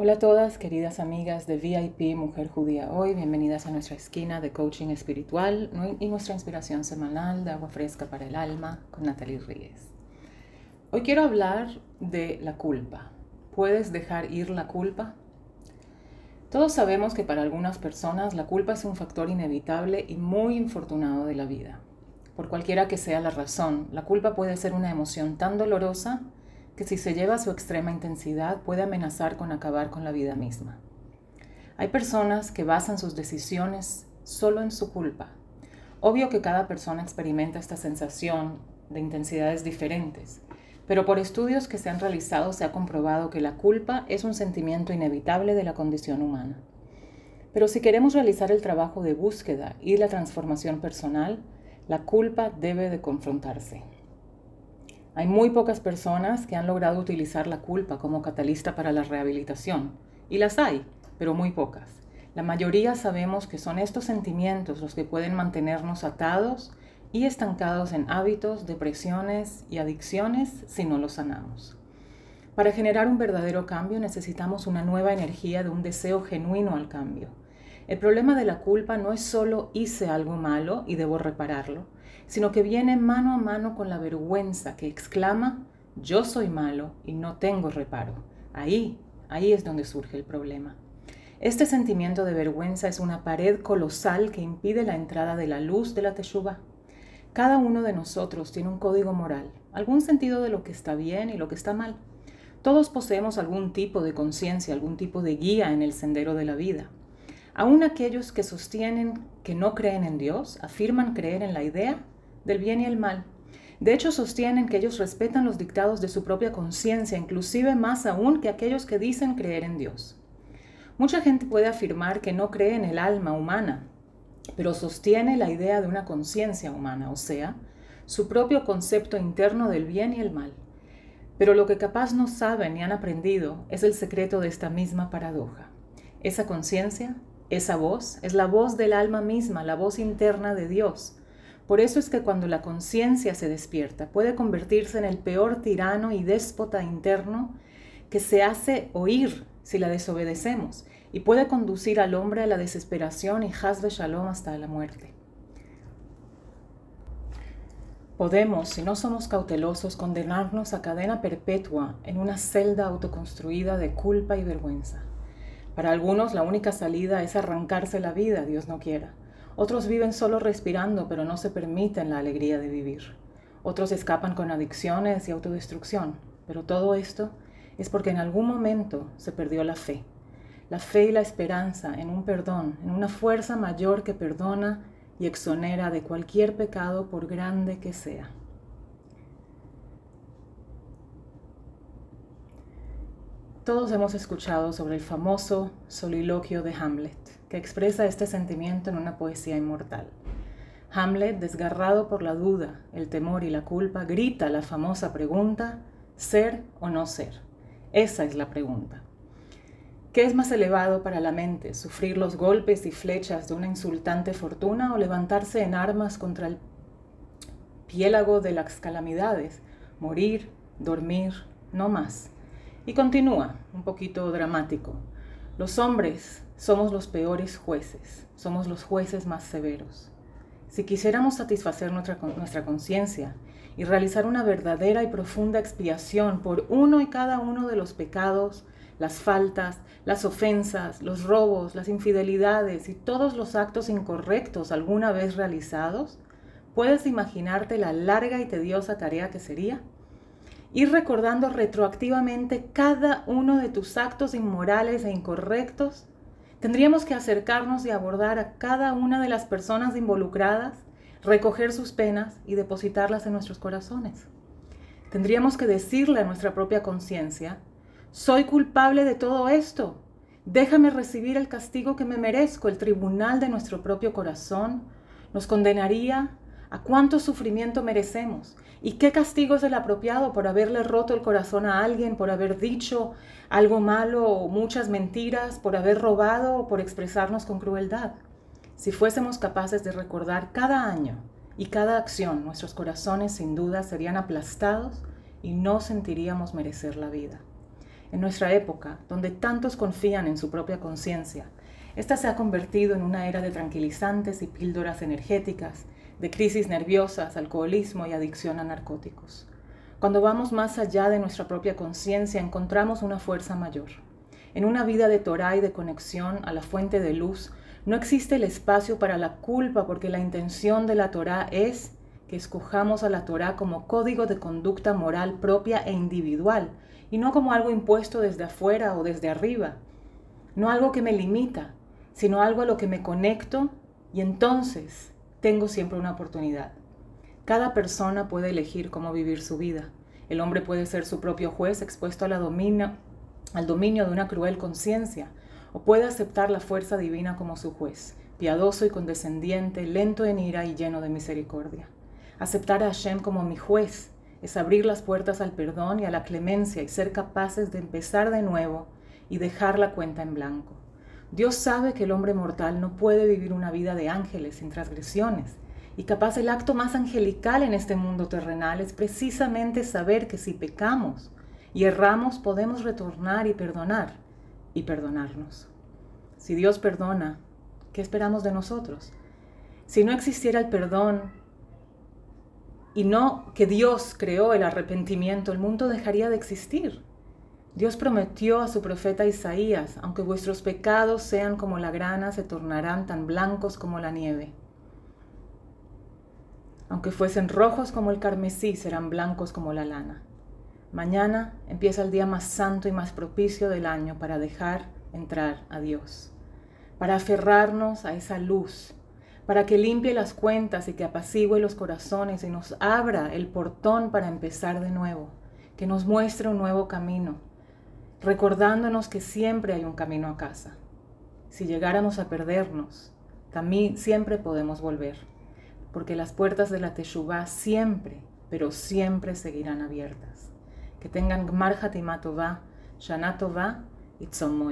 Hola a todas, queridas amigas de VIP Mujer Judía Hoy, bienvenidas a nuestra esquina de coaching espiritual y nuestra inspiración semanal de agua fresca para el alma con Natalie Ríez. Hoy quiero hablar de la culpa. ¿Puedes dejar ir la culpa? Todos sabemos que para algunas personas la culpa es un factor inevitable y muy infortunado de la vida. Por cualquiera que sea la razón, la culpa puede ser una emoción tan dolorosa que si se lleva a su extrema intensidad puede amenazar con acabar con la vida misma. Hay personas que basan sus decisiones solo en su culpa. Obvio que cada persona experimenta esta sensación de intensidades diferentes, pero por estudios que se han realizado se ha comprobado que la culpa es un sentimiento inevitable de la condición humana. Pero si queremos realizar el trabajo de búsqueda y la transformación personal, la culpa debe de confrontarse. Hay muy pocas personas que han logrado utilizar la culpa como catalista para la rehabilitación. Y las hay, pero muy pocas. La mayoría sabemos que son estos sentimientos los que pueden mantenernos atados y estancados en hábitos, depresiones y adicciones si no los sanamos. Para generar un verdadero cambio necesitamos una nueva energía de un deseo genuino al cambio. El problema de la culpa no es solo hice algo malo y debo repararlo, sino que viene mano a mano con la vergüenza que exclama, yo soy malo y no tengo reparo. Ahí, ahí es donde surge el problema. Este sentimiento de vergüenza es una pared colosal que impide la entrada de la luz de la teshuva. Cada uno de nosotros tiene un código moral, algún sentido de lo que está bien y lo que está mal. Todos poseemos algún tipo de conciencia, algún tipo de guía en el sendero de la vida. Aún aquellos que sostienen que no creen en Dios afirman creer en la idea del bien y el mal. De hecho, sostienen que ellos respetan los dictados de su propia conciencia, inclusive más aún que aquellos que dicen creer en Dios. Mucha gente puede afirmar que no cree en el alma humana, pero sostiene la idea de una conciencia humana, o sea, su propio concepto interno del bien y el mal. Pero lo que capaz no saben ni han aprendido es el secreto de esta misma paradoja. Esa conciencia, esa voz, es la voz del alma misma, la voz interna de Dios, por eso es que cuando la conciencia se despierta, puede convertirse en el peor tirano y déspota interno que se hace oír si la desobedecemos y puede conducir al hombre a la desesperación y hasbe shalom hasta la muerte. Podemos, si no somos cautelosos, condenarnos a cadena perpetua en una celda autoconstruida de culpa y vergüenza. Para algunos la única salida es arrancarse la vida, Dios no quiera. Otros viven solo respirando, pero no se permiten la alegría de vivir. Otros escapan con adicciones y autodestrucción. Pero todo esto es porque en algún momento se perdió la fe. La fe y la esperanza en un perdón, en una fuerza mayor que perdona y exonera de cualquier pecado por grande que sea. Todos hemos escuchado sobre el famoso soliloquio de Hamlet que expresa este sentimiento en una poesía inmortal. Hamlet, desgarrado por la duda, el temor y la culpa, grita la famosa pregunta, ¿ser o no ser? Esa es la pregunta. ¿Qué es más elevado para la mente, sufrir los golpes y flechas de una insultante fortuna o levantarse en armas contra el piélago de las calamidades, morir, dormir, no más? Y continúa, un poquito dramático. Los hombres somos los peores jueces, somos los jueces más severos. Si quisiéramos satisfacer nuestra, nuestra conciencia y realizar una verdadera y profunda expiación por uno y cada uno de los pecados, las faltas, las ofensas, los robos, las infidelidades y todos los actos incorrectos alguna vez realizados, ¿puedes imaginarte la larga y tediosa tarea que sería? Ir recordando retroactivamente cada uno de tus actos inmorales e incorrectos Tendríamos que acercarnos y abordar a cada una de las personas involucradas, recoger sus penas y depositarlas en nuestros corazones. Tendríamos que decirle a nuestra propia conciencia, soy culpable de todo esto. Déjame recibir el castigo que me merezco. El tribunal de nuestro propio corazón nos condenaría a cuánto sufrimiento merecemos y qué castigo es el apropiado por haberle roto el corazón a alguien, por haber dicho algo malo o muchas mentiras, por haber robado o por expresarnos con crueldad. Si fuésemos capaces de recordar cada año y cada acción, nuestros corazones sin duda serían aplastados y no sentiríamos merecer la vida. En nuestra época, donde tantos confían en su propia conciencia, esta se ha convertido en una era de tranquilizantes y píldoras energéticas, de crisis nerviosas, alcoholismo y adicción a narcóticos. Cuando vamos más allá de nuestra propia conciencia, encontramos una fuerza mayor. En una vida de Torah y de conexión a la fuente de luz, no existe el espacio para la culpa porque la intención de la Torah es que escojamos a la Torah como código de conducta moral propia e individual y no como algo impuesto desde afuera o desde arriba, no algo que me limita, sino algo a lo que me conecto y entonces tengo siempre una oportunidad. Cada persona puede elegir cómo vivir su vida. El hombre puede ser su propio juez expuesto a la al dominio de una cruel conciencia, o puede aceptar la fuerza divina como su juez, piadoso y condescendiente, lento en ira y lleno de misericordia. Aceptar a Hashem como mi juez es abrir las puertas al perdón y a la clemencia y ser capaces de empezar de nuevo y dejar la cuenta en blanco. Dios sabe que el hombre mortal no puede vivir una vida de ángeles sin transgresiones. Y capaz el acto más angelical en este mundo terrenal es precisamente saber que si pecamos y erramos podemos retornar y perdonar y perdonarnos. Si Dios perdona, ¿qué esperamos de nosotros? Si no existiera el perdón y no que Dios creó el arrepentimiento, el mundo dejaría de existir. Dios prometió a su profeta Isaías, aunque vuestros pecados sean como la grana, se tornarán tan blancos como la nieve. Aunque fuesen rojos como el carmesí, serán blancos como la lana. Mañana empieza el día más santo y más propicio del año para dejar entrar a Dios, para aferrarnos a esa luz para que limpie las cuentas y que apacigüe los corazones y nos abra el portón para empezar de nuevo, que nos muestre un nuevo camino, recordándonos que siempre hay un camino a casa. Si llegáramos a perdernos, también siempre podemos volver, porque las puertas de la Teshuvah siempre, pero siempre seguirán abiertas. Que tengan Gmar Hatimatová, Shana y Tzom